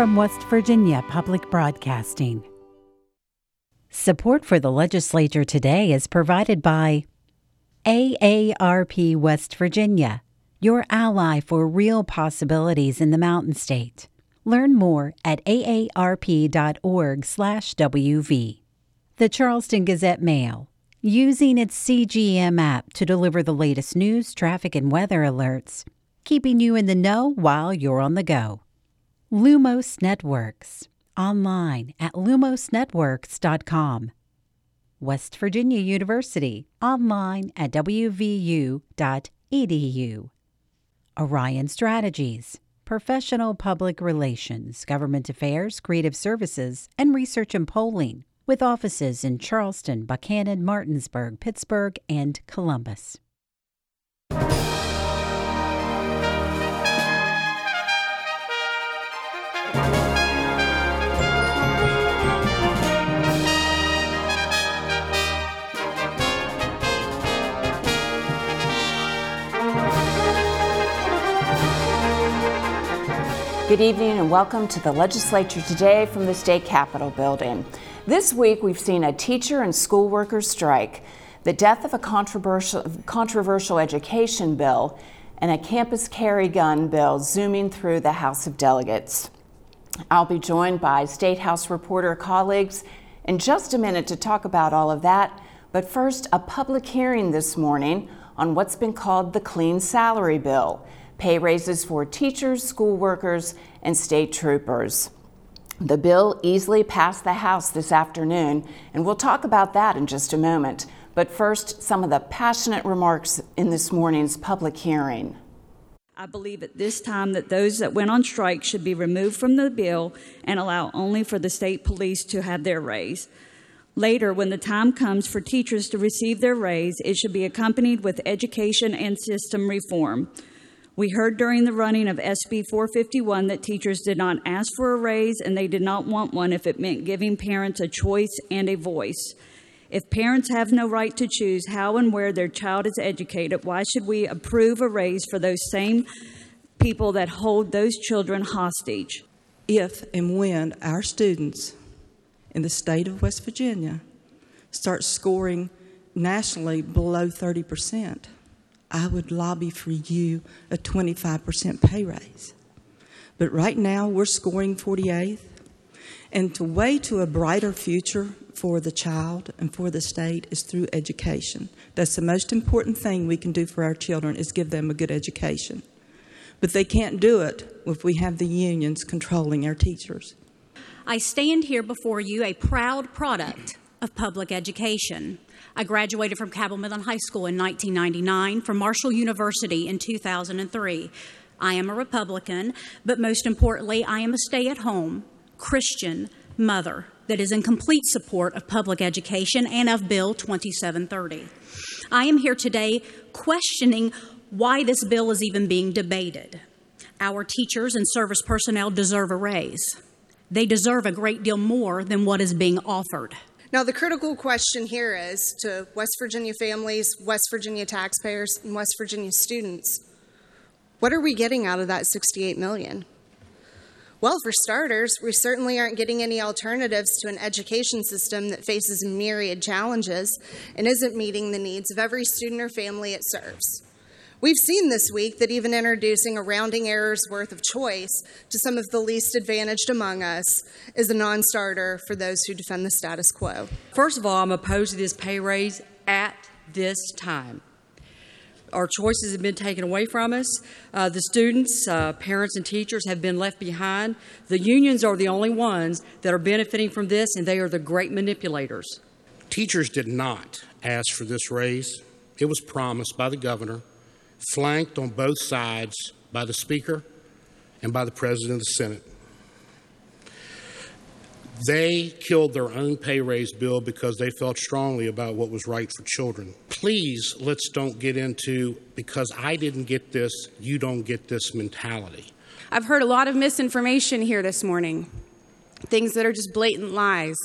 from West Virginia Public Broadcasting. Support for the legislature today is provided by AARP West Virginia, your ally for real possibilities in the Mountain State. Learn more at aarp.org/wv. The Charleston Gazette Mail, using its CGM app to deliver the latest news, traffic, and weather alerts, keeping you in the know while you're on the go. Lumos Networks, online at lumosnetworks.com. West Virginia University, online at wvu.edu. Orion Strategies, professional public relations, government affairs, creative services, and research and polling, with offices in Charleston, Buchanan, Martinsburg, Pittsburgh, and Columbus. Good evening and welcome to the legislature today from the state capitol building. This week we've seen a teacher and school workers strike, the death of a controversial, controversial education bill, and a campus carry gun bill zooming through the House of Delegates. I'll be joined by State House reporter colleagues in just a minute to talk about all of that. But first, a public hearing this morning on what's been called the Clean Salary Bill pay raises for teachers, school workers, and state troopers. The bill easily passed the House this afternoon, and we'll talk about that in just a moment. But first, some of the passionate remarks in this morning's public hearing. I believe at this time that those that went on strike should be removed from the bill and allow only for the state police to have their raise. Later, when the time comes for teachers to receive their raise, it should be accompanied with education and system reform. We heard during the running of SB 451 that teachers did not ask for a raise and they did not want one if it meant giving parents a choice and a voice. If parents have no right to choose how and where their child is educated, why should we approve a raise for those same people that hold those children hostage? If and when our students in the state of West Virginia start scoring nationally below 30 percent, I would lobby for you a 25% pay raise. But right now, we're scoring 48th. And to way to a brighter future for the child and for the state is through education. That's the most important thing we can do for our children is give them a good education. But they can't do it if we have the unions controlling our teachers. I stand here before you a proud product of public education. I graduated from Cabell Midland High School in 1999, from Marshall University in 2003. I am a Republican, but most importantly, I am a stay at home Christian mother that is in complete support of public education and of Bill 2730. I am here today questioning why this bill is even being debated. Our teachers and service personnel deserve a raise. They deserve a great deal more than what is being offered. Now, the critical question here is to West Virginia families, West Virginia taxpayers, and West Virginia students what are we getting out of that 68 million? Well, for starters, we certainly aren't getting any alternatives to an education system that faces myriad challenges and isn't meeting the needs of every student or family it serves. We've seen this week that even introducing a rounding error's worth of choice to some of the least advantaged among us is a non starter for those who defend the status quo. First of all, I'm opposed to this pay raise at this time. Our choices have been taken away from us. Uh, the students, uh, parents, and teachers have been left behind. The unions are the only ones that are benefiting from this, and they are the great manipulators. Teachers did not ask for this raise. It was promised by the governor flanked on both sides by the Speaker and by the President of the Senate. They killed their own pay raise bill because they felt strongly about what was right for children. Please, let's don't get into because I didn't get this, you don't get this mentality. I've heard a lot of misinformation here this morning, things that are just blatant lies.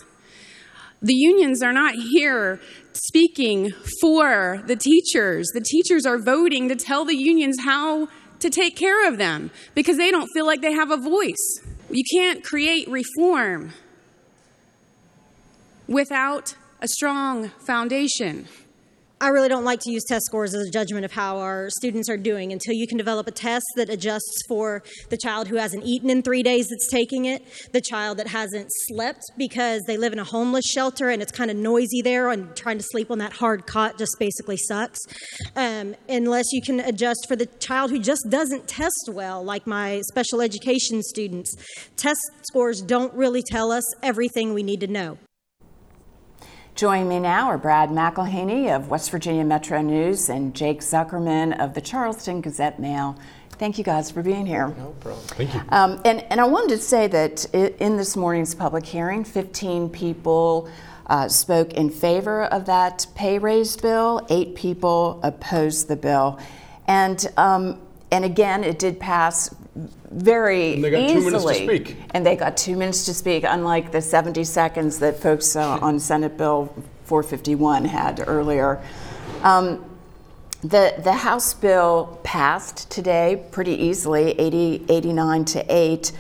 The unions are not here speaking for the teachers. The teachers are voting to tell the unions how to take care of them because they don't feel like they have a voice. You can't create reform without a strong foundation. I really don't like to use test scores as a judgment of how our students are doing until you can develop a test that adjusts for the child who hasn't eaten in three days that's taking it, the child that hasn't slept because they live in a homeless shelter and it's kind of noisy there and trying to sleep on that hard cot just basically sucks. Um, unless you can adjust for the child who just doesn't test well, like my special education students. Test scores don't really tell us everything we need to know. Joining me now are Brad McElhinny of West Virginia Metro News and Jake Zuckerman of the Charleston Gazette Mail. Thank you guys for being here. No problem. Thank you. Um, and, and I wanted to say that in this morning's public hearing, 15 people uh, spoke in favor of that pay raise bill, eight people opposed the bill. And, um, and again, it did pass very and they got easily. Two minutes to speak. And they got two minutes to speak, unlike the 70 seconds that folks uh, on Senate Bill 451 had earlier. Um, the, the House bill passed today pretty easily, 80, 89 to 8.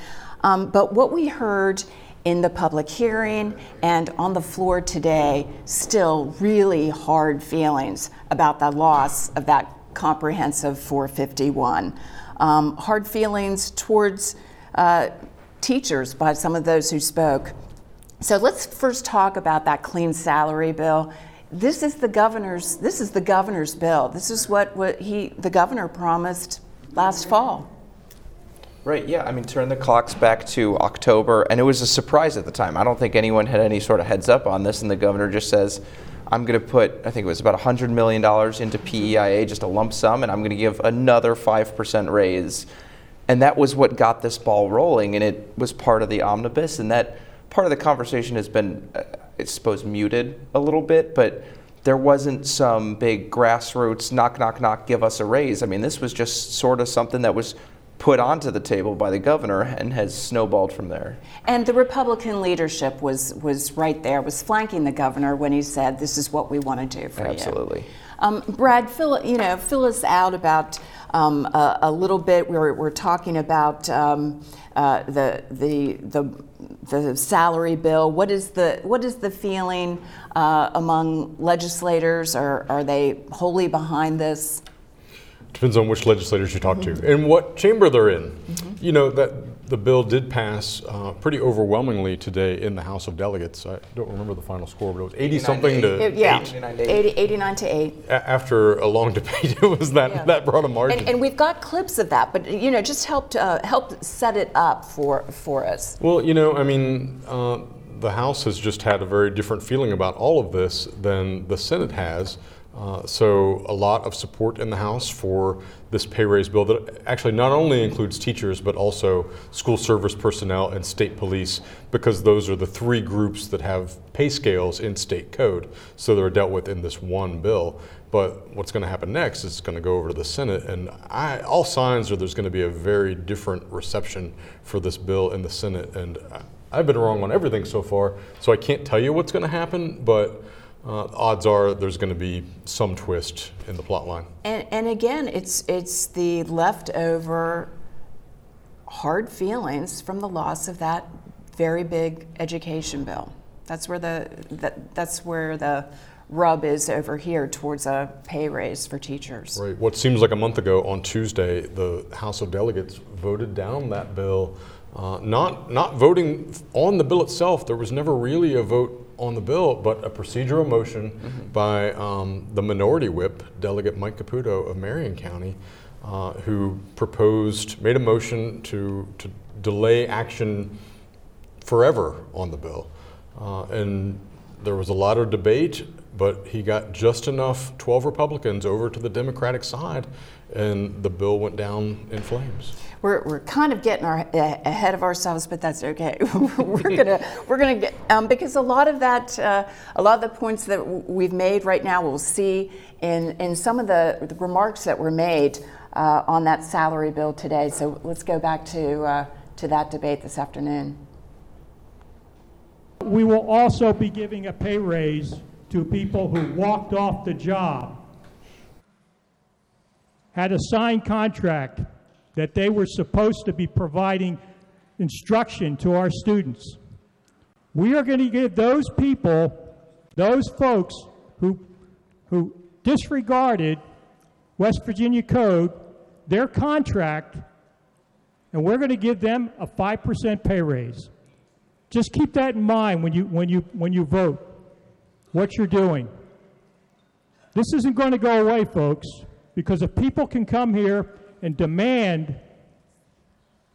Um, but what we heard in the public hearing and on the floor today, still really hard feelings about the loss of that comprehensive 451 um, hard feelings towards uh, teachers by some of those who spoke. So let's first talk about that clean salary bill. This is the governor's. This is the governor's bill. This is what, what he, the governor, promised last fall. Right, yeah. I mean, turn the clocks back to October, and it was a surprise at the time. I don't think anyone had any sort of heads up on this, and the governor just says, I'm going to put, I think it was about $100 million into PEIA, just a lump sum, and I'm going to give another 5% raise. And that was what got this ball rolling, and it was part of the omnibus. And that part of the conversation has been, uh, I suppose, muted a little bit, but there wasn't some big grassroots knock, knock, knock, give us a raise. I mean, this was just sort of something that was put onto the table by the governor and has snowballed from there. And the Republican leadership was was right there, was flanking the governor when he said, "This is what we want to do for Absolutely. you." Absolutely. Um, Brad, fill you know fill us out about um, a, a, little bit. We're we're talking about um, uh, the the the the salary bill. What is the what is the feeling uh, among legislators? Are are they wholly behind this? Depends on which legislators you talk mm-hmm. to and what chamber they're in. Mm-hmm. You know that the bill did pass uh, pretty overwhelmingly today in the House of Delegates. I don't remember the final score, but it was 80 something to, it, yeah, 8. 80, 89 to 8. A- after a long debate, it was that yeah. that brought a margin. And, and, we've got clips of that, but you know, just helped uh, help set it up for for us. Well, you know, I mean. Uh, the House has just had a very different feeling about all of this than the Senate has. Uh, so a lot of support in the House for this pay raise bill that actually not only includes teachers but also school service personnel and state police because those are the three groups that have pay scales in state code. So they're dealt with in this one bill. But what's going to happen next is it's going to go over to the Senate, and I, all signs are there's going to be a very different reception for this bill in the Senate. And I've been wrong on everything so far, so I can't tell you what's going to happen, but uh, odds are there's going to be some twist in the plot line. And, and again, it's it's the leftover hard feelings from the loss of that very big education bill. That's where the that, that's where the rub is over here towards a pay raise for teachers. Right. What seems like a month ago on Tuesday, the House of Delegates voted down that bill. Uh, not not voting on the bill itself. There was never really a vote on the bill, but a procedural motion mm-hmm. by um, the minority whip, Delegate Mike Caputo of Marion County, uh, who proposed, made a motion to, to delay action forever on the bill. Uh, and there was a lot of debate, but he got just enough 12 Republicans over to the Democratic side, and the bill went down in flames we're, we're kind of getting our, ahead of ourselves, but that's okay. we're gonna we're gonna get um, because a lot of that uh, a lot of the points that we've made right now we'll see in in some of the, the remarks that were made uh, on that salary bill today. So let's go back to uh, to that debate this afternoon. We will also be giving a pay raise to people who walked off the job, had a signed contract that they were supposed to be providing instruction to our students. We are going to give those people, those folks who, who disregarded West Virginia Code, their contract, and we're going to give them a 5% pay raise. Just keep that in mind when you, when you, when you vote, what you're doing. This isn't going to go away, folks, because if people can come here and demand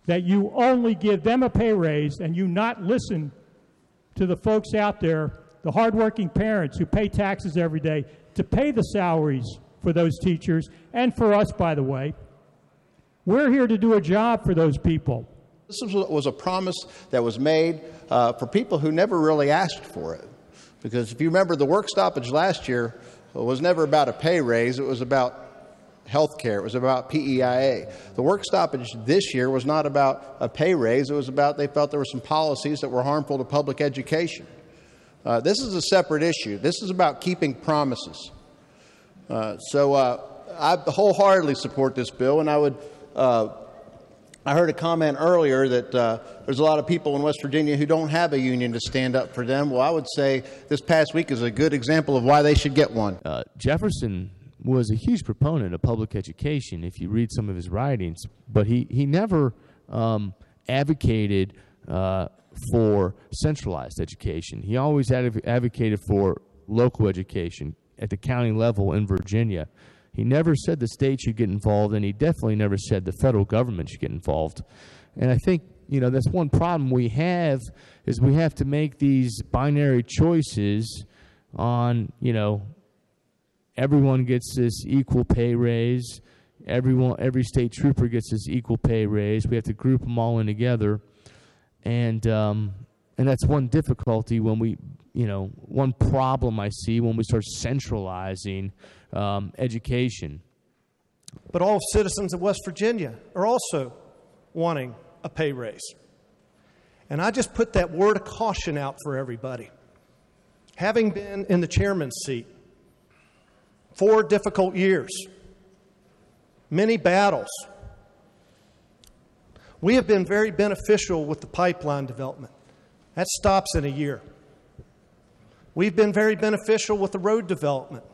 that you only give them a pay raise and you not listen to the folks out there, the hardworking parents who pay taxes every day, to pay the salaries for those teachers and for us, by the way. We're here to do a job for those people. This was a promise that was made uh, for people who never really asked for it. Because if you remember, the work stoppage last year was never about a pay raise, it was about health care, it was about PEIA. The work stoppage this year was not about a pay raise, it was about they felt there were some policies that were harmful to public education. Uh, this is a separate issue. This is about keeping promises. Uh, so uh, I wholeheartedly support this bill, and I would. I heard a comment earlier that uh, there's a lot of people in West Virginia who don't have a union to stand up for them. Well, I would say this past week is a good example of why they should get one. Uh, Jefferson was a huge proponent of public education, if you read some of his writings, but he, he never um, advocated uh, for centralized education. He always adv- advocated for local education at the county level in Virginia. He never said the state should get involved, and he definitely never said the federal government should get involved. And I think you know that's one problem we have is we have to make these binary choices on you know everyone gets this equal pay raise everyone every state trooper gets this equal pay raise we have to group them all in together and um, and that's one difficulty when we you know one problem I see when we start centralizing um, education. But all citizens of West Virginia are also wanting a pay raise. And I just put that word of caution out for everybody. Having been in the chairman's seat four difficult years, many battles, we have been very beneficial with the pipeline development. That stops in a year. We've been very beneficial with the road development.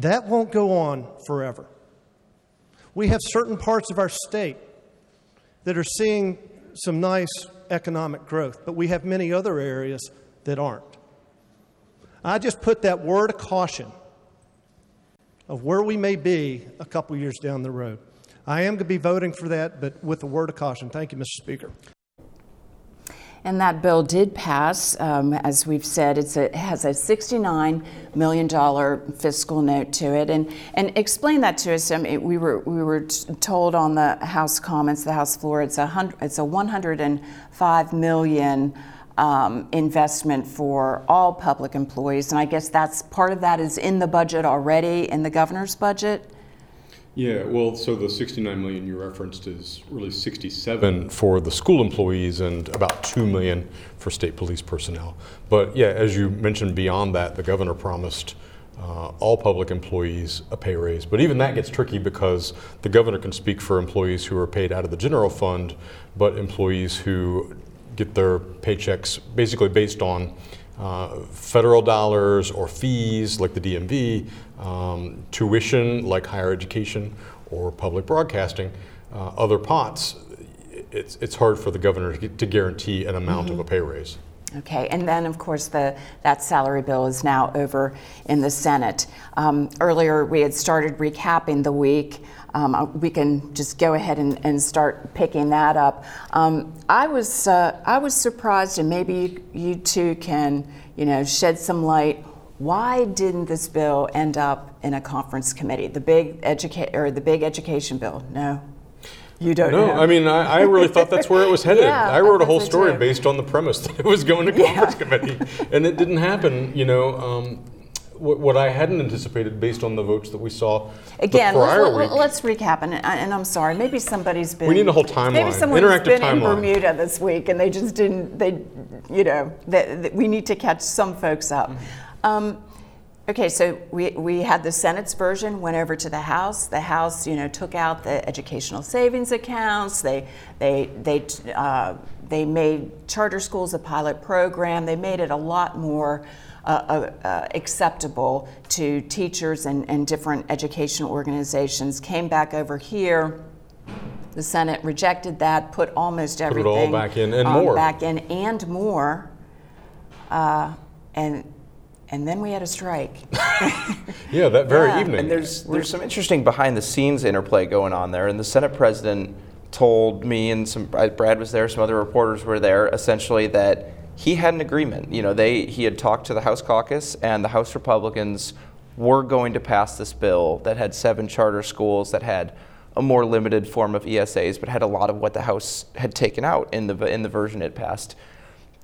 That won't go on forever. We have certain parts of our state that are seeing some nice economic growth, but we have many other areas that aren't. I just put that word of caution of where we may be a couple years down the road. I am going to be voting for that, but with a word of caution. Thank you, Mr. Speaker. And that bill did pass. Um, as we've said, a, it has a $69 million fiscal note to it. And, and explain that to us. I mean, we were, we were told on the House comments, the House floor, it's a, hundred, it's a 105 million um, investment for all public employees. And I guess that's part of that is in the budget already, in the governor's budget. Yeah, well, so the 69 million you referenced is really 67 for the school employees and about 2 million for state police personnel. But yeah, as you mentioned, beyond that, the governor promised uh, all public employees a pay raise. But even that gets tricky because the governor can speak for employees who are paid out of the general fund, but employees who get their paychecks basically based on uh, federal dollars or fees like the DMV, um, tuition like higher education or public broadcasting, uh, other pots, it's, it's hard for the governor to, guarantee an amount mm-hmm. of a pay raise. Okay, and then of course the that salary bill is now over in the Senate. Um, earlier we had started recapping the week. Um, uh, we can just go ahead and, and start picking that up. Um, I was uh, I was surprised, and maybe you, you two can you know shed some light. Why didn't this bill end up in a conference committee? The big educate or the big education bill? No. You don't no, know. I mean, I, I, really thought that's where it was headed. yeah, I wrote a whole story too. based on the premise that it was going to conference yeah. committee, and it didn't happen. You know, um, what, what, I hadn't anticipated based on the votes that we saw again. Let's, let's, recap, and, and, I'm sorry, maybe somebody's been. We need a whole timeline. Maybe someone's Interactive been timeline. in Bermuda this week, and they just didn't. They, you know, that we need to catch some folks up. Mm-hmm. Um, Okay, so we, we had the Senate's version, went over to the House. The House, you know, took out the educational savings accounts. They, they, they, uh, they made charter schools a pilot program. They made it a lot more uh, uh, uh acceptable to teachers and, and different educational organizations. Came back over here. The Senate rejected that, put almost everything put it all back in and um, more. Back in and more. Uh, and and then we had a strike. yeah, that very Yeah. evening. And there's there's some interesting behind the scenes interplay going on there. And the Senate president told me and some uh, Brad was there, some other reporters were there, essentially that he had an agreement. You know, they he had talked to the House caucus and the House Republicans were going to pass this bill that had seven charter schools that had a more limited form of ESAs, but had a lot of what the House had taken out in the in the version it passed.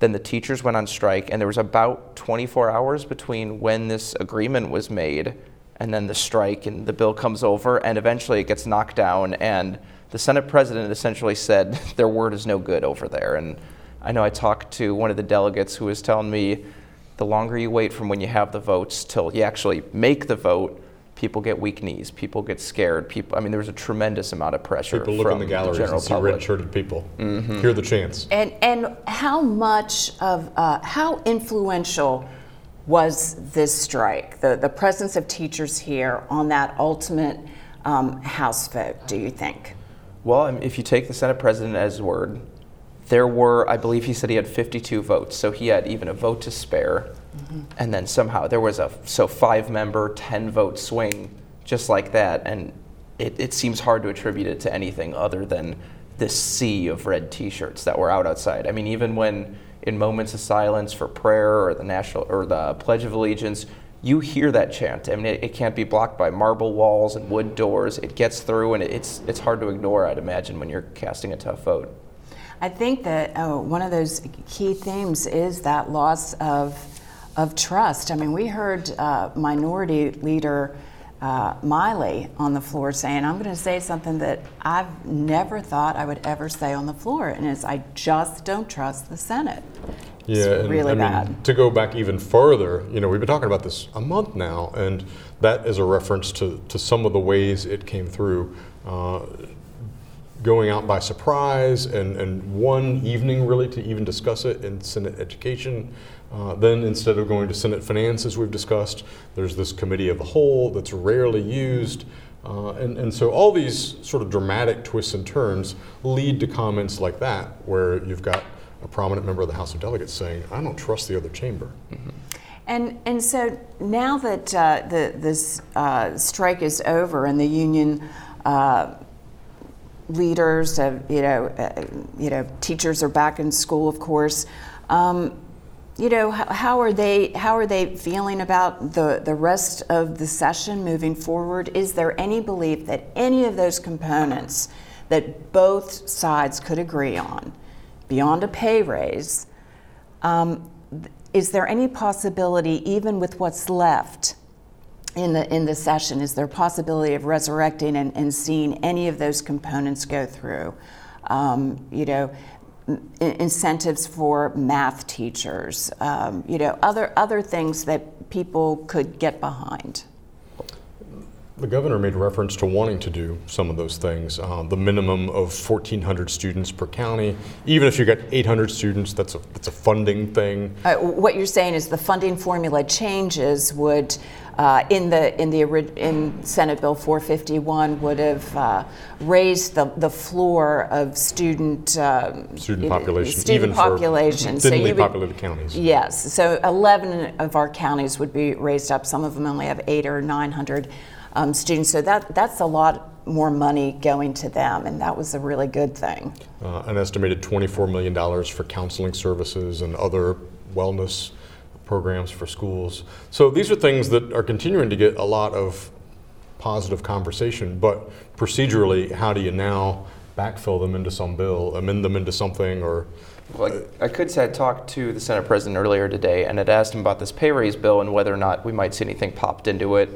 Then the teachers went on strike, and there was about 24 hours between when this agreement was made and then the strike, and the bill comes over, and eventually it gets knocked down. And the Senate president essentially said their word is no good over there. And I know I talked to one of the delegates who was telling me the longer you wait from when you have the votes till you actually make the vote, people get weak knees, people get scared. People, I mean, there was a tremendous amount of pressure. People look from in the galleries general and see red-shirted people. Mhm. Hear the chants. And and how much of uh, how influential was this strike? The the presence of teachers here on that ultimate um, House vote. Do you think? Well, I mean, if you take the Senate president at his word, there were, I believe he said he had 52 votes, so he had even a vote to spare. And then somehow there was a so five member, 10 vote swing just like that. And it, it seems hard to attribute it to anything other than this sea of red t shirts that were out outside. I mean, even when in moments of silence for prayer or the national or the Pledge of Allegiance, you hear that chant. I mean, it, it can't be blocked by marble walls and wood doors. It gets through, and it's it's hard to ignore. I'd imagine when you're casting a tough vote. I think that uh, one of those key themes is that loss of of trust. I mean, we heard uh, Minority Leader uh, Miley on the floor saying, "I'm going to say something that I've never thought I would ever say on the floor, and it's I just don't trust the Senate." Yeah, It's and really I mean, bad. to go back even further, you know, we've been talking about this a month now, and that is a reference to, to some of the ways it came through. Uh, going out by surprise, and, and one evening really to even discuss it in Senate Education. Uh, then instead of going to Senate Finance, as we've discussed, there's this committee of the whole that's rarely used. Uh, and, and so all these sort of dramatic twists and turns lead to comments like that, where you've got a prominent member of the House of Delegates saying, I don't trust the other chamber. And and so now that uh, the this uh, strike is over and the union uh, leaders, of, you know, uh, you know, teachers are back in school, of course. Um, you know, how, how are they? How are they feeling about the the rest of the session moving forward? Is there any belief that any of those components that both sides could agree on, beyond a pay raise, um, is there any possibility, even with what's left in the in the session, is there a possibility of resurrecting and, and seeing any of those components go through? Um, you know, in- incentives for math teachers. Um, you know, other other things that people could get behind. The governor made reference to wanting to do some of those things. Uh, the minimum of 1,400 students per county. Even if you got 800 students, that's a, that's a funding thing. Uh, what you're saying is the funding formula changes would, uh, in the in the in Senate Bill 451, would have uh, raised the, the floor of student um, Student population, student even for population. So thinly would- populated counties. Yes, so 11 of our counties would be raised up. Some of them only have eight or 900 um, students. So that that's a lot more money going to them, and that was a really good thing. uh, an estimated $24 million for counseling services and other wellness programs for schools. So these are things that are continuing to get a lot of positive conversation, but procedurally, how do you now backfill them into some bill, amend them into something, or Well, I I could say I talked to the Senate president earlier today and had asked him about this pay raise bill and whether or not we might see anything popped into it.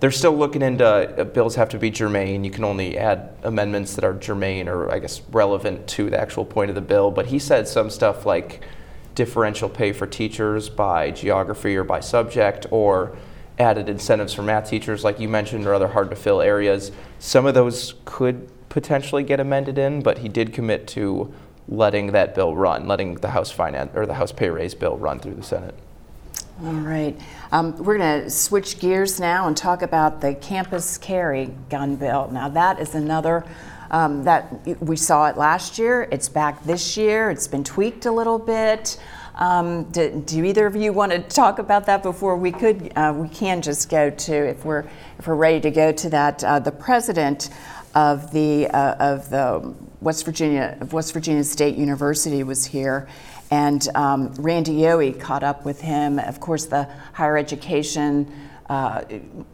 They're still looking into uh, bills have to be germane. You can only add amendments that are germane or I guess relevant to the actual point of the bill. But he said some stuff like differential pay for teachers by geography or by subject, or added incentives for math teachers, like you mentioned, or other hard to fill areas. Some of those could potentially get amended in, but he did commit to letting that bill run, letting the House finance or the House pay raise bill run through the Senate. All right. Um, we're going to switch gears now and talk about the campus carry gun bill. Now, that is another um, that we saw it last year. It's back this year. It's been tweaked a little bit. Um, do, do, either of you want to talk about that before we could? Uh, we can just go to if we're if we're ready to go to that. Uh, the president of the uh, of the West Virginia of West Virginia State University was here, and um, Randy Yohe caught up with him. Of course, the higher education uh,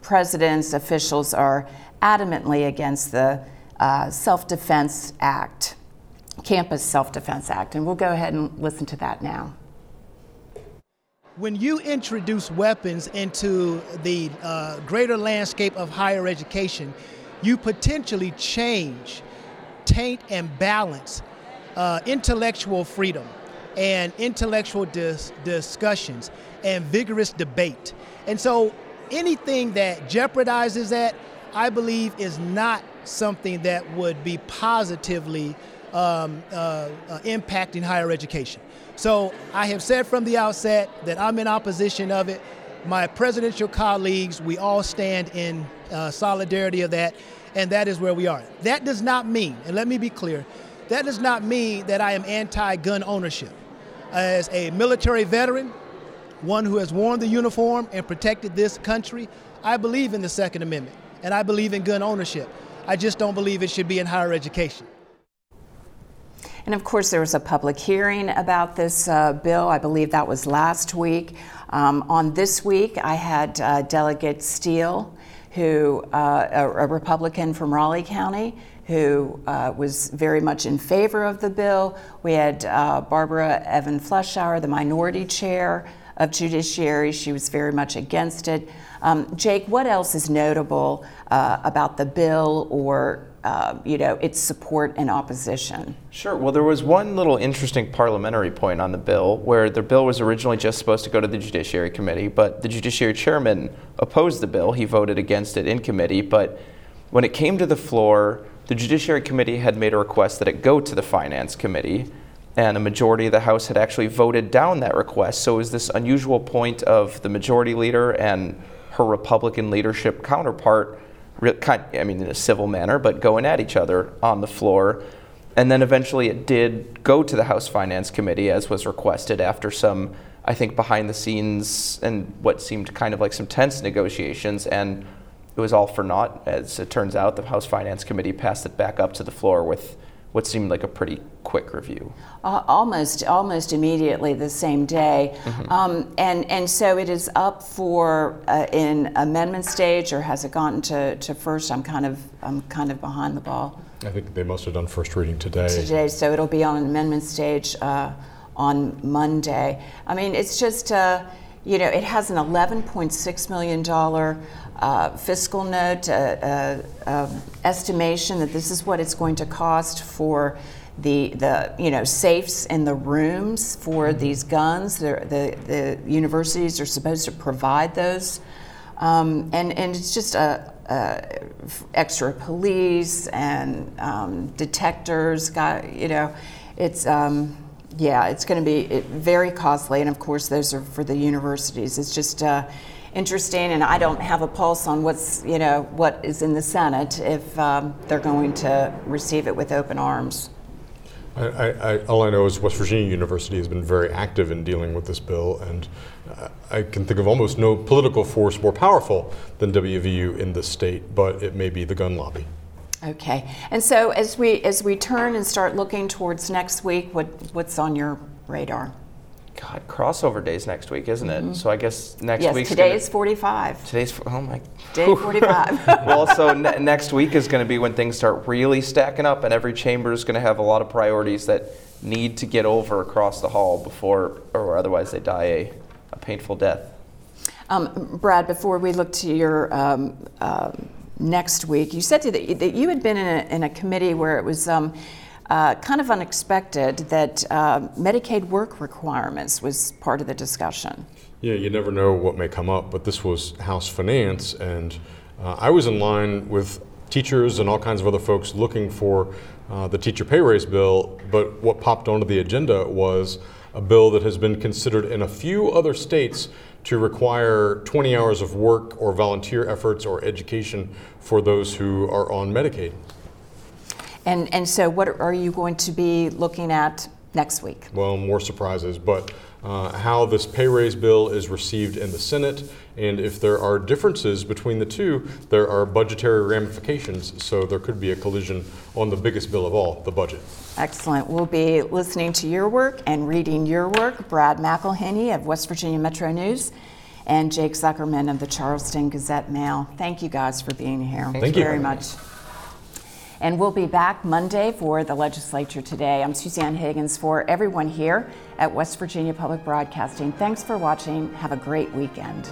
presidents, officials are adamantly against the uh, Self Defense Act, Campus Self Defense Act. And we'll go ahead and listen to that now. When you introduce weapons into the uh, greater landscape of higher education, you potentially change, taint, and balance uh, intellectual freedom and intellectual dis- discussions and vigorous debate. And so anything that jeopardizes that, I believe, is not something that would be positively um, uh, uh, impacting higher education. So I have said from the outset that I'm in opposition of it. My presidential colleagues, we all stand in uh, solidarity of that, and that is where we are. That does not mean, and let me be clear, that does not mean that I am anti gun ownership. As a military veteran, one who has worn the uniform and protected this country, I believe in the Second Amendment and I believe in gun ownership. I just don't believe it should be in higher education. And of course, there was a public hearing about this uh, bill. I believe that was last week. Um, on this week, I had uh, Delegate Steele, who uh, a, a, Republican from Raleigh County, who uh, was very much in favor of the bill. We had uh, Barbara Evan Fleischauer, the minority chair of Judiciary. She was very much against it. Um, Jake, what else is notable uh, about the bill or uh, you know, its support and opposition. Sure. Well, there was one little interesting parliamentary point on the bill where the bill was originally just supposed to go to the Judiciary Committee, but the Judiciary Chairman opposed the bill. He voted against it in committee, but when it came to the floor, the Judiciary Committee had made a request that it go to the Finance Committee, and a majority of the House had actually voted down that request. So it was this unusual point of the majority leader and her Republican leadership counterpart I mean, in a civil manner, but going at each other on the floor. And then eventually it did go to the House Finance Committee, as was requested after some, I think, behind the scenes and what seemed kind of like some tense negotiations. And it was all for naught. As it turns out, the House Finance Committee passed it back up to the floor with what seemed like a pretty quick review. Uh, almost, almost immediately the same day, mm-hmm. um, and and so it is up for uh, in amendment stage, or has it gotten to, to first? I'm kind of I'm kind of behind the ball. I think they must have done first reading today. Today, so it'll be on an amendment stage uh, on Monday. I mean, it's just. Uh, you know, it has an $11.6 million uh, fiscal note uh, uh, um, estimation that this is what it's going to cost for the, the you know safes in the rooms for mm-hmm. these guns. The, the, the universities are supposed to provide those, um, and and it's just a, a extra police and um, detectors. Got you know, it's. Um, yeah, it's going to be very costly, and of course, those are for the universities. It's just uh, interesting, and I don't have a pulse on what's you know what is in the Senate if um, they're going to receive it with open arms. I, I, all I know is West Virginia University has been very active in dealing with this bill, and uh, I can think of almost no political force more powerful than WVU in this state, but it may be the gun lobby. Okay, and so as we as we turn and start looking towards next week, what what's on your radar? God, crossover days next week, isn't it? Mm-hmm. So I guess next week. Yes, today is 45. Today's oh my. Day 45. well, so ne- next week is going to be when things start really stacking up, and every chamber is going to have a lot of priorities that need to get over across the hall before, or otherwise they die a, a painful death. Um, Brad, before we look to your um, uh, next week, you said that, you had been in a, in a committee where it was. Um, uh, kind of unexpected that uh, Medicaid work requirements was part of the discussion. Yeah, you never know what may come up, but this was House Finance, and uh, I was in line with teachers and all kinds of other folks looking for uh, the teacher pay raise bill, but what popped onto the agenda was a bill that has been considered in a few other states to require 20 hours of work or volunteer efforts or education for those who are on Medicaid. And, and so, what are you going to be looking at next week? Well, more surprises, but uh, how this pay raise bill is received in the Senate, and if there are differences between the two, there are budgetary ramifications, so there could be a collision on the biggest bill of all, the budget. Excellent. We'll be listening to your work and reading your work. Brad McElhinny of West Virginia Metro News and Jake Zuckerman of the Charleston Gazette Mail. Thank you guys for being here. Thank you very much. And we'll be back Monday for the legislature today. I'm Suzanne Higgins for everyone here at West Virginia Public Broadcasting. Thanks for watching. Have a great weekend.